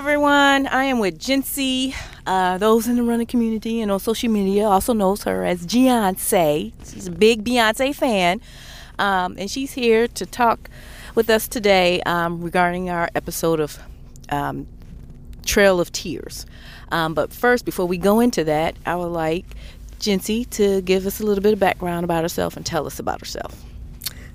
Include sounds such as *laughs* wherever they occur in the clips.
everyone. I am with Jincy. Uh, those in the running community and on social media also knows her as Beyonce. She's a big Beyonce fan, um, and she's here to talk with us today um, regarding our episode of um, Trail of Tears. Um, but first, before we go into that, I would like Jincy to give us a little bit of background about herself and tell us about herself.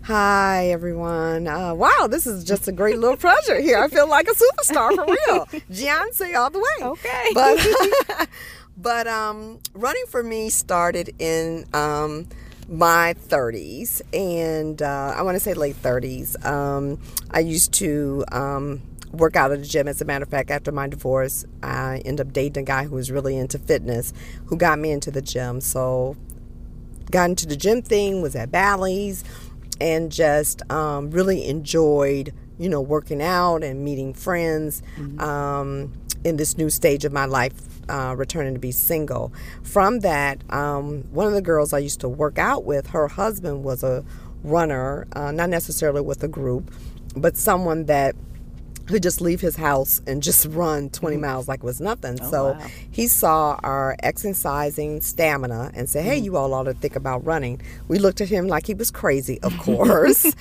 Hi, everyone. Uh, wow, this is just a great little pleasure here. I feel like a superstar for real. *laughs* Beyonce all the way. Okay. But, *laughs* but um, running for me started in um, my 30s, and uh, I want to say late 30s. Um, I used to um, work out at the gym. As a matter of fact, after my divorce, I ended up dating a guy who was really into fitness, who got me into the gym. So, got into the gym thing, was at Bally's and just um, really enjoyed, you know, working out and meeting friends mm-hmm. um, in this new stage of my life, uh, returning to be single. From that, um, one of the girls I used to work out with, her husband was a runner, uh, not necessarily with a group, but someone that who just leave his house and just *laughs* run 20 mm-hmm. miles like it was nothing. Oh, so wow. he saw our exercising stamina and said, Hey, mm-hmm. you all ought to think about running. We looked at him like he was crazy, of *laughs* course.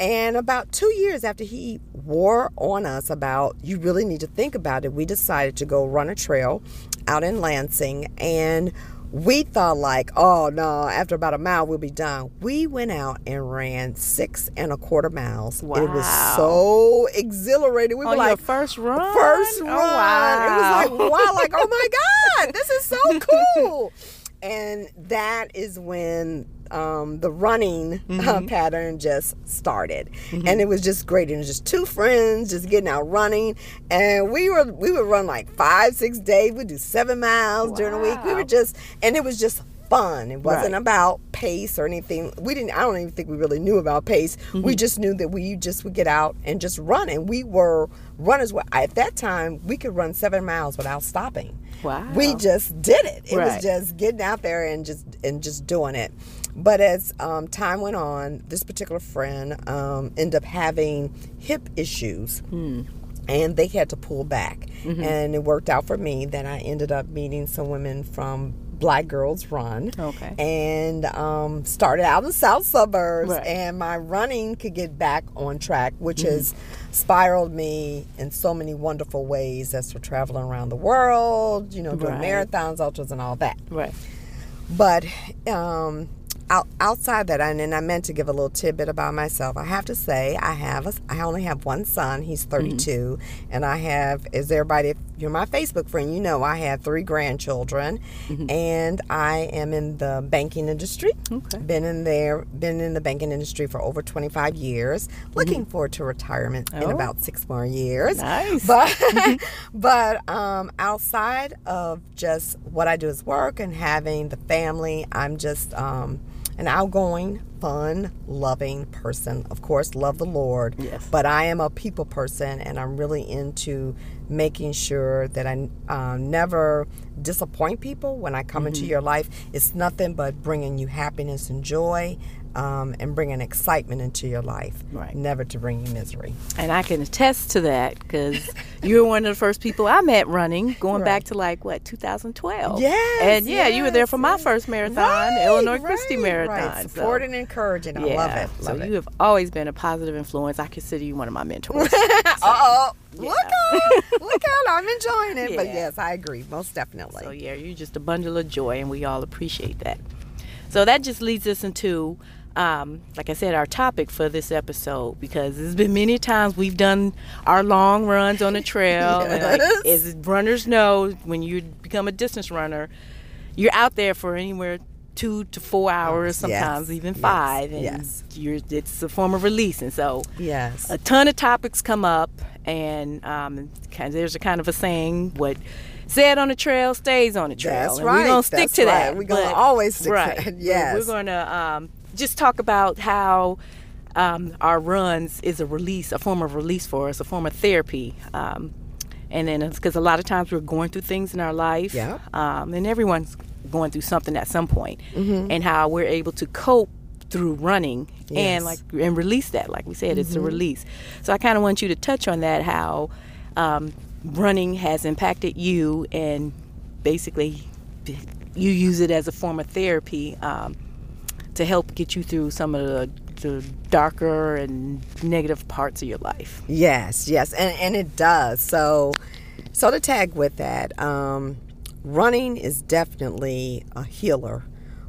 and about two years after he wore on us about, you really need to think about it, we decided to go run a trail out in Lansing. And we thought like, oh no, after about a mile we'll be done. We went out and ran six and a quarter miles. Wow. It was so exhilarating. We were like first run. First oh, run. Wow. It was like wow, like oh my god, this is so *laughs* cool. And that is when um, the running uh, mm-hmm. uh, pattern just started, mm-hmm. and it was just great. And just two friends just getting out running, and we were we would run like five six days. We'd do seven miles wow. during the week. We were just, and it was just fun. It wasn't right. about pace or anything. We didn't. I don't even think we really knew about pace. Mm-hmm. We just knew that we just would get out and just run, and we were runners. At that time, we could run seven miles without stopping. Wow. We just did it. It right. was just getting out there and just and just doing it. But as um, time went on, this particular friend um, ended up having hip issues. Hmm. And they had to pull back. Mm-hmm. And it worked out for me that I ended up meeting some women from Black Girls Run. Okay. And um, started out in the south suburbs. Right. And my running could get back on track, which mm-hmm. has spiraled me in so many wonderful ways as for traveling around the world, you know, doing right. marathons, ultras, and all that. Right. But um, out, outside that, and, I meant to give a little tidbit about myself. I have to say, I have a, I only have one son. He's mm-hmm. 32, mm-hmm. and I have, as everybody, if you're my Facebook friend, you know I have three grandchildren, mm-hmm. and I am in the banking industry. Okay. Been in there, been in the banking industry for over 25 years. Mm-hmm. Looking forward to retirement oh. in about six more years. Nice. But, mm-hmm. *laughs* but um, outside of just what I do is work and having the family, I'm just. Um, an outgoing, fun, loving person. Of course, love the Lord. Yes. But I am a people person and I'm really into making sure that I uh, never disappoint people when I come mm-hmm. into your life. It's nothing but bringing you happiness and joy um, and bringing excitement into your life, right. never to bring you misery. And I can attest to that because you were one of the first people I met running, going right. back to like what 2012. Yes, and yeah, yes, you were there for my first marathon, right, Illinois right, Christi Marathon. Right. Supporting so. and encouraging. I yeah, love it. Love so it. you have always been a positive influence. I consider you one of my mentors. *laughs* so, oh. *laughs* Yeah. Look out! Look out! I'm enjoying it. Yeah. But yes, I agree, most definitely. So yeah, you're just a bundle of joy, and we all appreciate that. So that just leads us into um, like I said, our topic for this episode because there's been many times we've done our long runs on the *laughs* trail. yes. and like, as runners know, when you become a distance runner, you're out there for anywhere two to four hours, sometimes yes. even five, yes. and yes. you're it's a form of release. And so, yes, a ton of topics come up, and um, there's a kind of a saying what said on the trail stays on the trail. That's and right. We're gonna stick That's to right. that. We're gonna always stick right. to that. Yes. We're, we're gonna um, just talk about how um, our runs is a release, a form of release for us, a form of therapy. Um, and then it's because a lot of times we're going through things in our life, yeah. um, and everyone's going through something at some point, mm-hmm. and how we're able to cope through running yes. and like and release that. Like we said, mm-hmm. it's a mm-hmm. release. So I kind of want you to touch on that. How um, running has impacted you and basically you use it as a form of therapy um, to help get you through some of the, the darker and negative parts of your life. Yes, yes, and and it does. So, so to tag with that, um, running is definitely a healer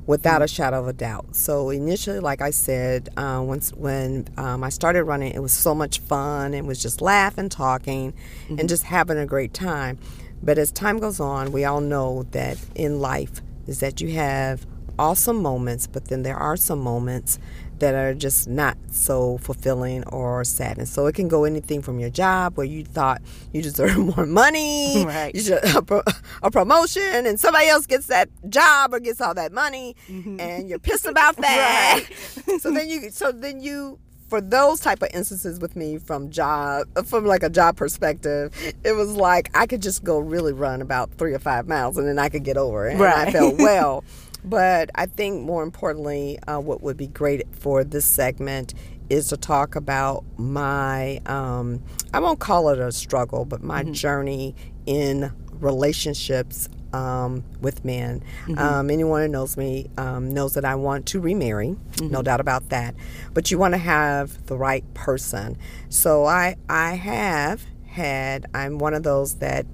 without a shadow of a doubt. So initially, like I said, uh, once when um, I started running, it was so much fun. It was just laughing, talking, mm-hmm. and just having a great time. But as time goes on, we all know that in life is that you have awesome moments, but then there are some moments that are just not so fulfilling or sad. And so it can go anything from your job where you thought you *laughs* deserve more money, *laughs* right. you should, a, pro, a, promotion, and somebody else gets that job or gets all that money, mm-hmm. and you're pissed about *laughs* that. right. so then you, so then you. For those type of instances with me from job, from like a job perspective, it was like I could just go really run about three or five miles and then I could get over it. And. I felt well. But I think more importantly, uh, what would be great for this segment is to talk about my, um, I won't call it a struggle, but my mm-hmm. journey in relationships um, with men. Mm-hmm. Um, anyone who knows me um, knows that I want to remarry, mm-hmm. no doubt about that. But you want to have the right person. So I I have had. I'm one of those that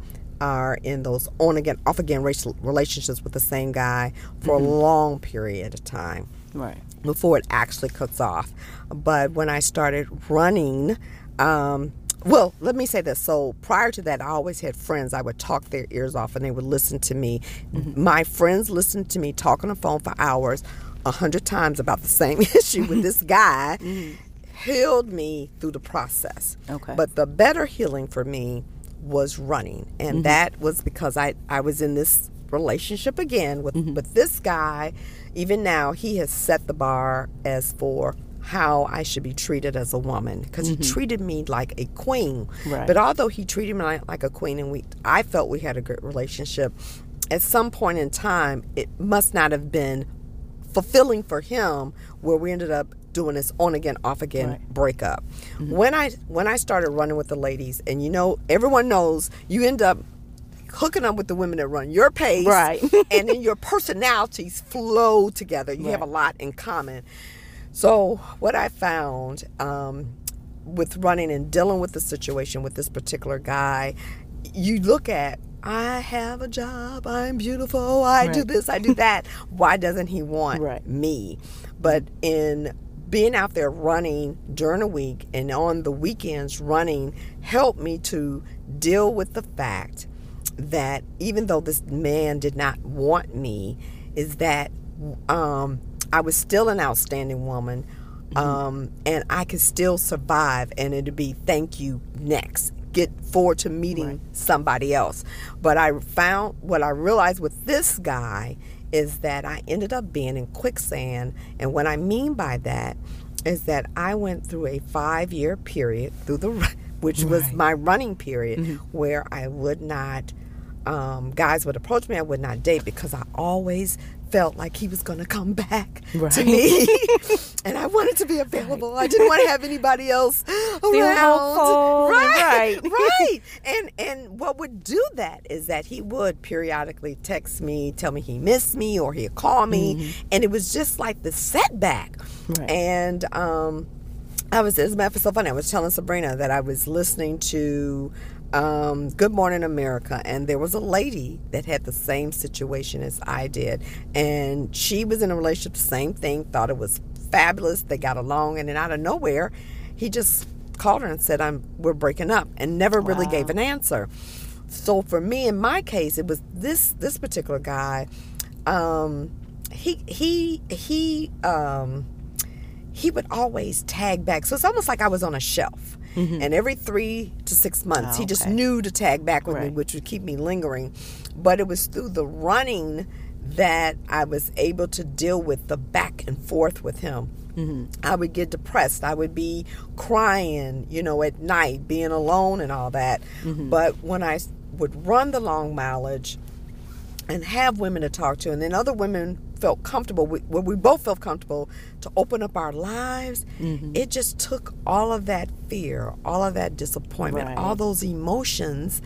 are in those on again, off again racial relationships with the same guy for mm-hmm. a long period of time. Right. Before it actually cuts off. But when I started running, um, well, let me say this. So prior to that, I always had friends. I would talk their ears off and they would listen to me. Mm-hmm. My friends listened to me talk on the phone for hours, a hundred times about the same *laughs* issue with this guy. *laughs* Mm-hmm. Healed me through the process. Okay. But the better healing for me was running, and mm-hmm. that was because I I was in this relationship again with mm-hmm. with this guy. Even now, he has set the bar as for how I should be treated as a woman because mm-hmm. he treated me like a queen. Right. But although he treated me like, like a queen, and we I felt we had a good relationship. At some point in time, it must not have been fulfilling for him where we ended up doing this on again off again right. breakup mm-hmm. when i when i started running with the ladies and you know everyone knows you end up hooking up with the women that run your pace right *laughs* and then your personalities flow together you right. have a lot in common so what i found um, with running and dealing with the situation with this particular guy you look at I have a job, I'm beautiful, I right. do this, I do that. *laughs* Why doesn't he want right. me? But in being out there running during the week and on the weekends running helped me to deal with the fact that even though this man did not want me, is that um, I was still an outstanding woman. Mm-hmm. Um, and I could still survive, and it'd be thank you next. Get forward to meeting right. somebody else. But I found what I realized with this guy is that I ended up being in quicksand. And what I mean by that is that I went through a five year period through the *laughs* which right. was my running period mm-hmm. where I would not um, guys would approach me I would not date because I always felt like he was going *laughs* to come back right. to me. *laughs* and I wanted to be available. Right. I didn't want to have anybody else *laughs* around. Right. Right. *laughs* right. And and what would do that is that he would periodically text me, tell me he missed me or he'd call me, mm-hmm. and it was just like the setback. Right. And um I was, as a matter of so funny. I was telling Sabrina that I was listening to um, Good Morning America, and there was a lady that had the same situation as I did, and she was in a relationship, same thing, thought it was fabulous. They got along, and then out of nowhere, he just called her and said, "I'm we're breaking up," and never wow. really gave an answer. So for me, in my case, it was this this particular guy. Um, he he he um, he would always tag back. So it's almost like I was on a shelf Mm-hmm. And every three to six months, oh, he just knew to tag back with right. me, which would keep me lingering. But it was through the running that I was able to deal with the back and forth with him. Mm-hmm. I would get depressed. I would be crying, you know, at night, being alone and all that. Mm-hmm. But when I would run the long mileage and have women to talk to, and then other women felt comfortable, we, where we both felt comfortable to open up our lives, mm-hmm. it just took all of that fear, all of that disappointment, right. all those emotions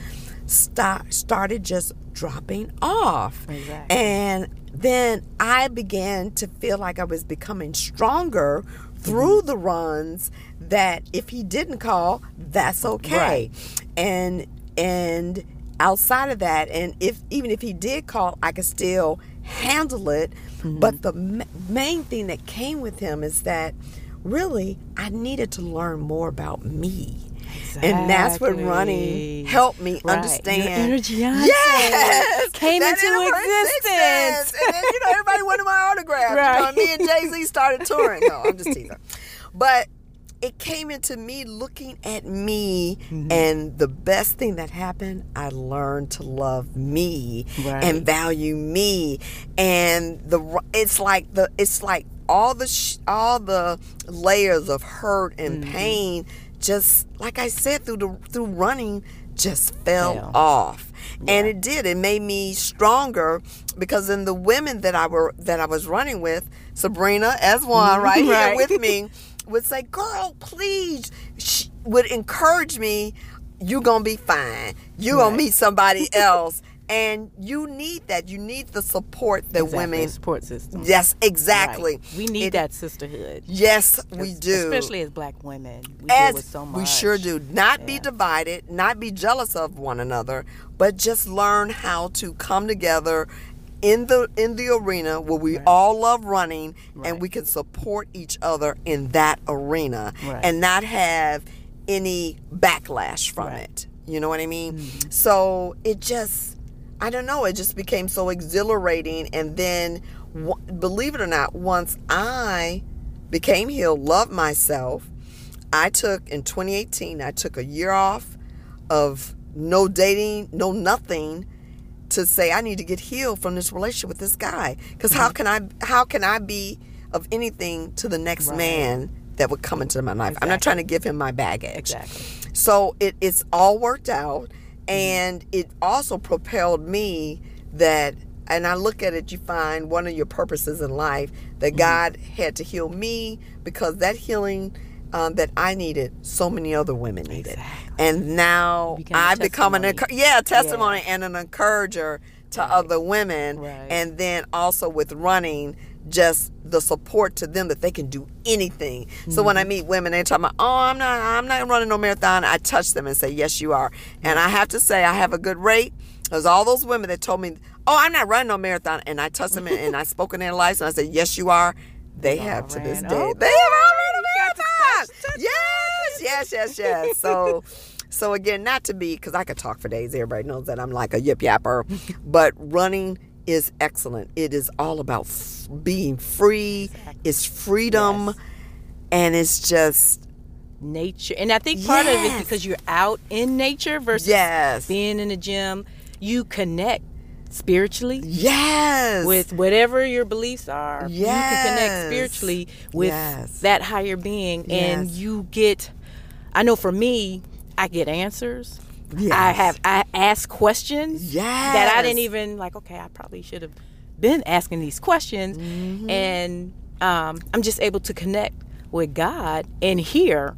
start, started just dropping off. Exactly. And then I began to feel like I was becoming stronger through Mm-hmm. the runs that if he didn't call, that's okay. And and outside of that and if even if he did call, I could still handle it. Mm-hmm. But the ma- main thing that came with him is that really I needed to learn more about me. And that's what running helped me Right. Understand. inner Beyonce yes, came into inner existence. And then you know everybody wanted my autograph. Right. You know, me and Jay Z started touring. No, I'm just teasing. But it came into me looking at me, Mm-hmm. and the best thing that happened, I learned to love me Right. and value me, and the it's like the it's like all the sh- all the layers of hurt and Mm-hmm. pain, just like I said through the through running, just fell off, and it did. It made me stronger because in the women that I were that I was running with, Sabrina as *laughs* one right here with me would say, "Girl, please," she would encourage me. You gonna be fine. You gonna meet somebody *laughs* else, and you need that. You need the support that Exactly, women. support system. Yes, exactly. Right. We need It- that sisterhood. Yes, we do. Especially as black women. We As deal with so much. we sure do. Not be divided, not be jealous of one another, but just learn how to come together in the in the arena where we all love running Right. and we can support each other in that arena Right. and not have any backlash from Right. it. You know what I mean? Mm-hmm. So it just I don't know, it just became so exhilarating and then w- believe it or not, once I became healed, loved myself, I took in 2018, I took a year off of no dating, no nothing to say I need to get healed from this relationship with this guy. Because how mm-hmm. can I how can I be of anything to the next Right. man that would come into my life? I'm not trying to give him my baggage. Exactly. So it, it's all worked out, and it also propelled me that. And I look at it, you find one of your purposes in life that God had to heal me because that healing um, that I needed, so many other women needed. Exactly. And now I've become an testimony. yeah testimony and an encourager to other women, Right. and then also with running, just the support to them that they can do anything. So when I Mm-hmm. meet women, they talk about, oh, I'm not, I'm not running no marathon. I touch them and say, yes, you are. And I have to say, I have a good rate. There's all those women that told me, oh, I'm not running no marathon, and I touched them and, and I *laughs* spoke in their lives, and I said, yes, you are. They have to this day. They have already You got to marathon. touch- touch Yes, yes, yes, *laughs* yes. So. So again, not to be because I could talk for days. Everybody knows that I'm like a yip yapper, *laughs* but running is excellent. It is all about f- being free. It's freedom, Yes. and it's just Nature. And I think part of it Yes. is because you're out in nature versus yes, being in the gym. You connect spiritually yes, with whatever your beliefs are. yes. You can connect spiritually with Yes. that higher being and you get I know for me, I get answers. I have I ask questions that I didn't even like, okay, I probably should have been asking these questions. Mm-hmm. And um, I'm just able to connect with God and hear.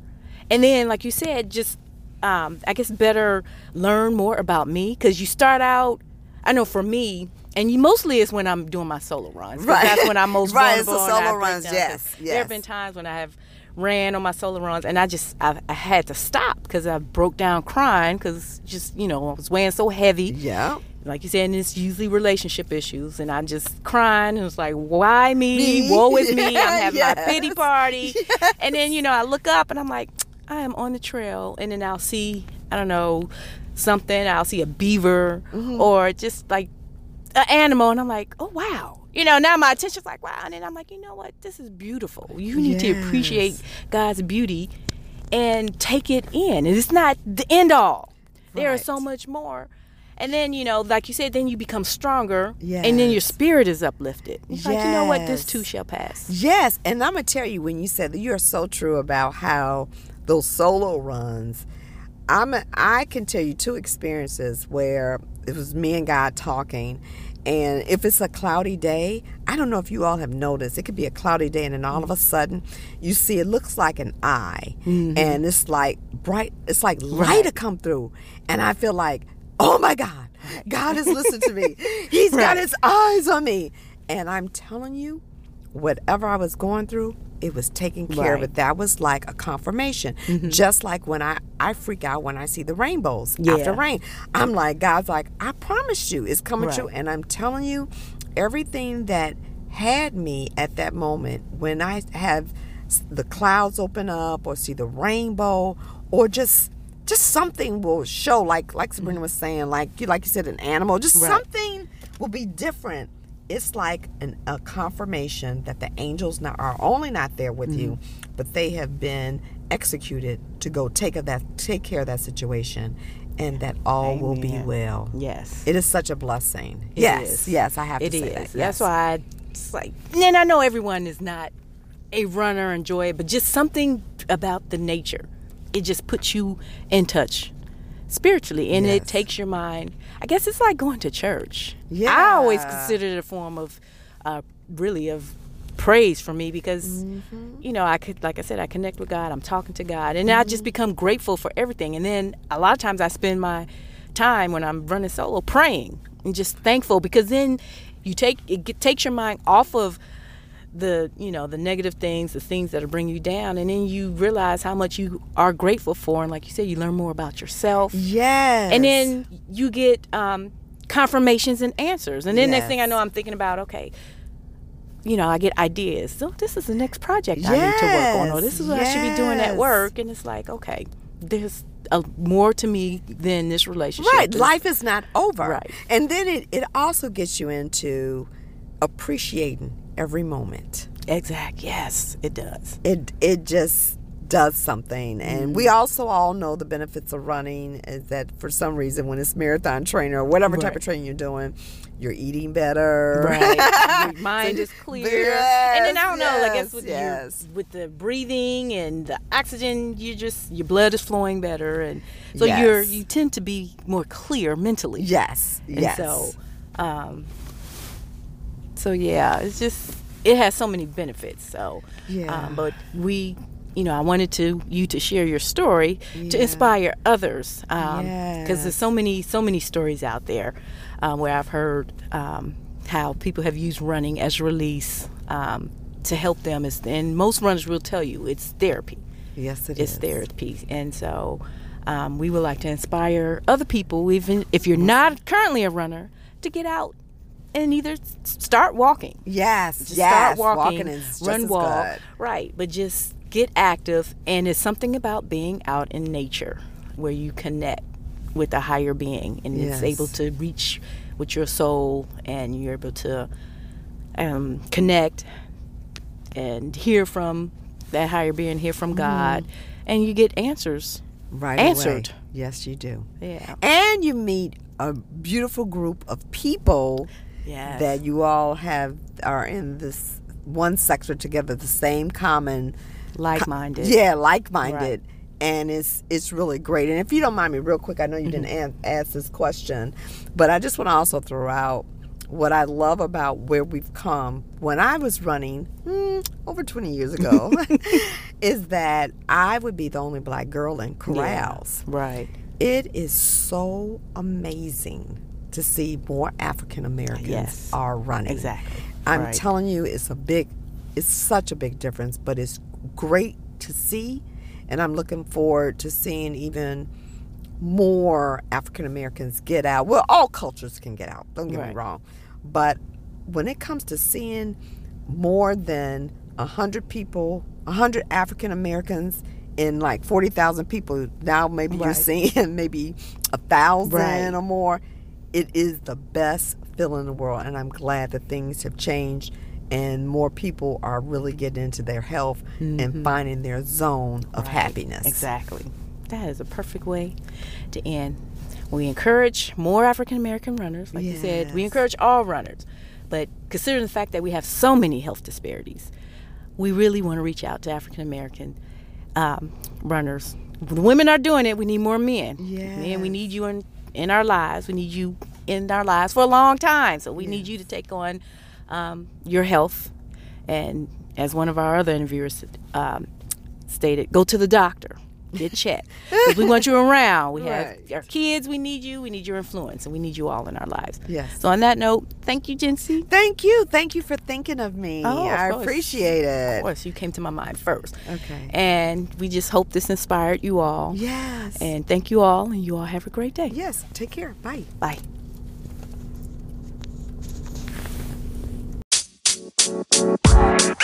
And then, like you said, just um, I guess better learn more about me because you start out. I know for me, and you, mostly it's when I'm doing my solo runs. Right. That's when I'm *laughs* most Right, it's the vulnerable. and I solo runs, yes, 'Cause There have been times when I have ran on my solo runs and I just I, I had to stop because I broke down crying because just you know I was weighing so heavy yeah, like you said, and it's usually relationship issues, and I'm just crying, and it's like, why me? Me? Woe is me! I'm *laughs* having Yes. my pity party, *laughs* and then you know I look up and I'm like, I am on the trail, and then I'll see, I don't know, something. I'll see a beaver Mm-hmm. or just like an animal, and I'm like, oh wow. You know, now my attention's like, wow. And then I'm like, you know what? This is beautiful. You need to appreciate God's beauty and take it in. And it's not the end all. There is so much more. And then, you know, like you said, then you become stronger. And then your spirit is uplifted. It's like, you know what? This too shall pass. Yes, and I'm gonna tell you when you said that you are so true about how those solo runs. I'm a, I can tell you two experiences where it was me and God talking, and if it's a cloudy day, I don't know if you all have noticed. It could be a cloudy day, and then all of a sudden, you see it looks like an eye, mm-hmm. and it's like bright. It's like light to come through, and I feel like oh my God, God has listened to me. *laughs* He's got his eyes on me. And I'm telling you, whatever I was going through, it was taken care of Right. it. That was like a confirmation. Mm-hmm. Just like when I, I freak out when I see the rainbows Yeah. after rain. I'm like, God's like, I promised you it's coming true. And I'm telling you, everything that had me at that moment when I have the clouds open up or see the rainbow or just just something will show like like Sabrina mm-hmm. was saying like you like you said an animal just Right. something will be different it's like an, a confirmation that the angels not, are only not there with you Mm-hmm. but they have been executed to go take of that take care of that situation and that all will be well Yes. it is such a blessing It yes is. yes i have It to say is. that That's why I, it's like, and I know everyone is not a runner, enjoy it, but just something about the nature, it just puts you in touch spiritually, and it takes your mind. I guess it's like going to church. yeah I always consider it a form of, uh, really of praise for me because Mm-hmm. you know i could like i said i connect with god i'm talking to god and i Mm-hmm. just become grateful for everything and then a lot of times i spend my time when i'm running solo praying and just thankful because then you take it takes your mind off of the you know the negative things the things that are bring you down and then you realize how much you are grateful for and like you said you learn more about yourself. Yes. And then you get um, confirmations and answers. And then next thing i know i'm thinking about okay you know i get ideas. So this is the next project i need to work on or this is what i should be doing at work. And it's like okay there's a, more to me than this relationship. Right. This- Life is not over. Right. And then it, it also gets you into appreciating every moment. exact yes it does It it just does something. And we also all know the benefits of running is that for some reason when it's marathon training or whatever type of training you're doing, you're eating better. right *laughs* your mind So- is *laughs* clear and then i don't know i guess with yes. your, with the breathing and the oxygen you just your blood is flowing better and so you're you tend to be more clear mentally Yes. And Yes. so, um, so yeah, it's just it has so many benefits. So, Yeah. um, but we, you know, I wanted to you to share your story to inspire others because Yes. there's so many so many stories out there um, where I've heard um, how people have used running as release um, to help them. Is and most runners will tell you it's therapy yes, it it's is. therapy and so um, we would like to inspire other people even if you're not currently a runner to get out and either start walking Yes. just yes. start walking, is just run as walk good. right but just get active and it's something about being out in nature where you connect with a higher being and it's Yes. able to reach with your soul and you're able to um, connect and hear from that higher being hear from god and you get answers Right. Answered. away. Yes, you do. yeah and you meet a beautiful group of people yes. that you all have are in this one sector together the same common like-minded. Yeah like-minded. And it's it's really great. And if you don't mind me real quick i know you didn't Mm-hmm. a- ask this question but i just want to also throw out what i love about where we've come. When i was running hmm, over 20 years ago *laughs* *laughs* is that i would be the only black girl in corrals. Right. It is so amazing to see more African Americans Yes. are running. Exactly. I'm Right. telling you, it's a big, it's such a big difference, but it's great to see. And I'm looking forward to seeing even more African Americans get out. Well, all cultures can get out, don't get me wrong. But when it comes to seeing more than 100 people, 100 African Americans in like 40,000 people, now maybe you're seeing *laughs* maybe a thousand Right. or more. It is the best feeling in the world. And I'm glad that things have changed and more people are really getting into their health and finding their zone of Mm-hmm. Right. happiness. Exactly. That is a perfect way to end. We encourage more African American runners. Like you said, we encourage all runners. But considering the fact that we have so many health disparities, we really want to reach out to African American um, runners. The women are doing it. We need more men. Men, we need you in, in our lives. We need you in our lives for a long time. So we need you to take on um, your health. And as one of our other interviewers um, stated, go to the doctor Get checked. we want you around. We have right. our kids. We need you. We need your influence, and we need you all in our lives. Yes. So on that note, thank you, Jency. Thank you. Thank you for thinking of me. Oh, of I course. appreciate it. Of course, you came to my mind first. Okay. And we just hope this inspired you all. Yes. And thank you all, and you all have a great day. Yes. Take care. Bye. Bye. Bye.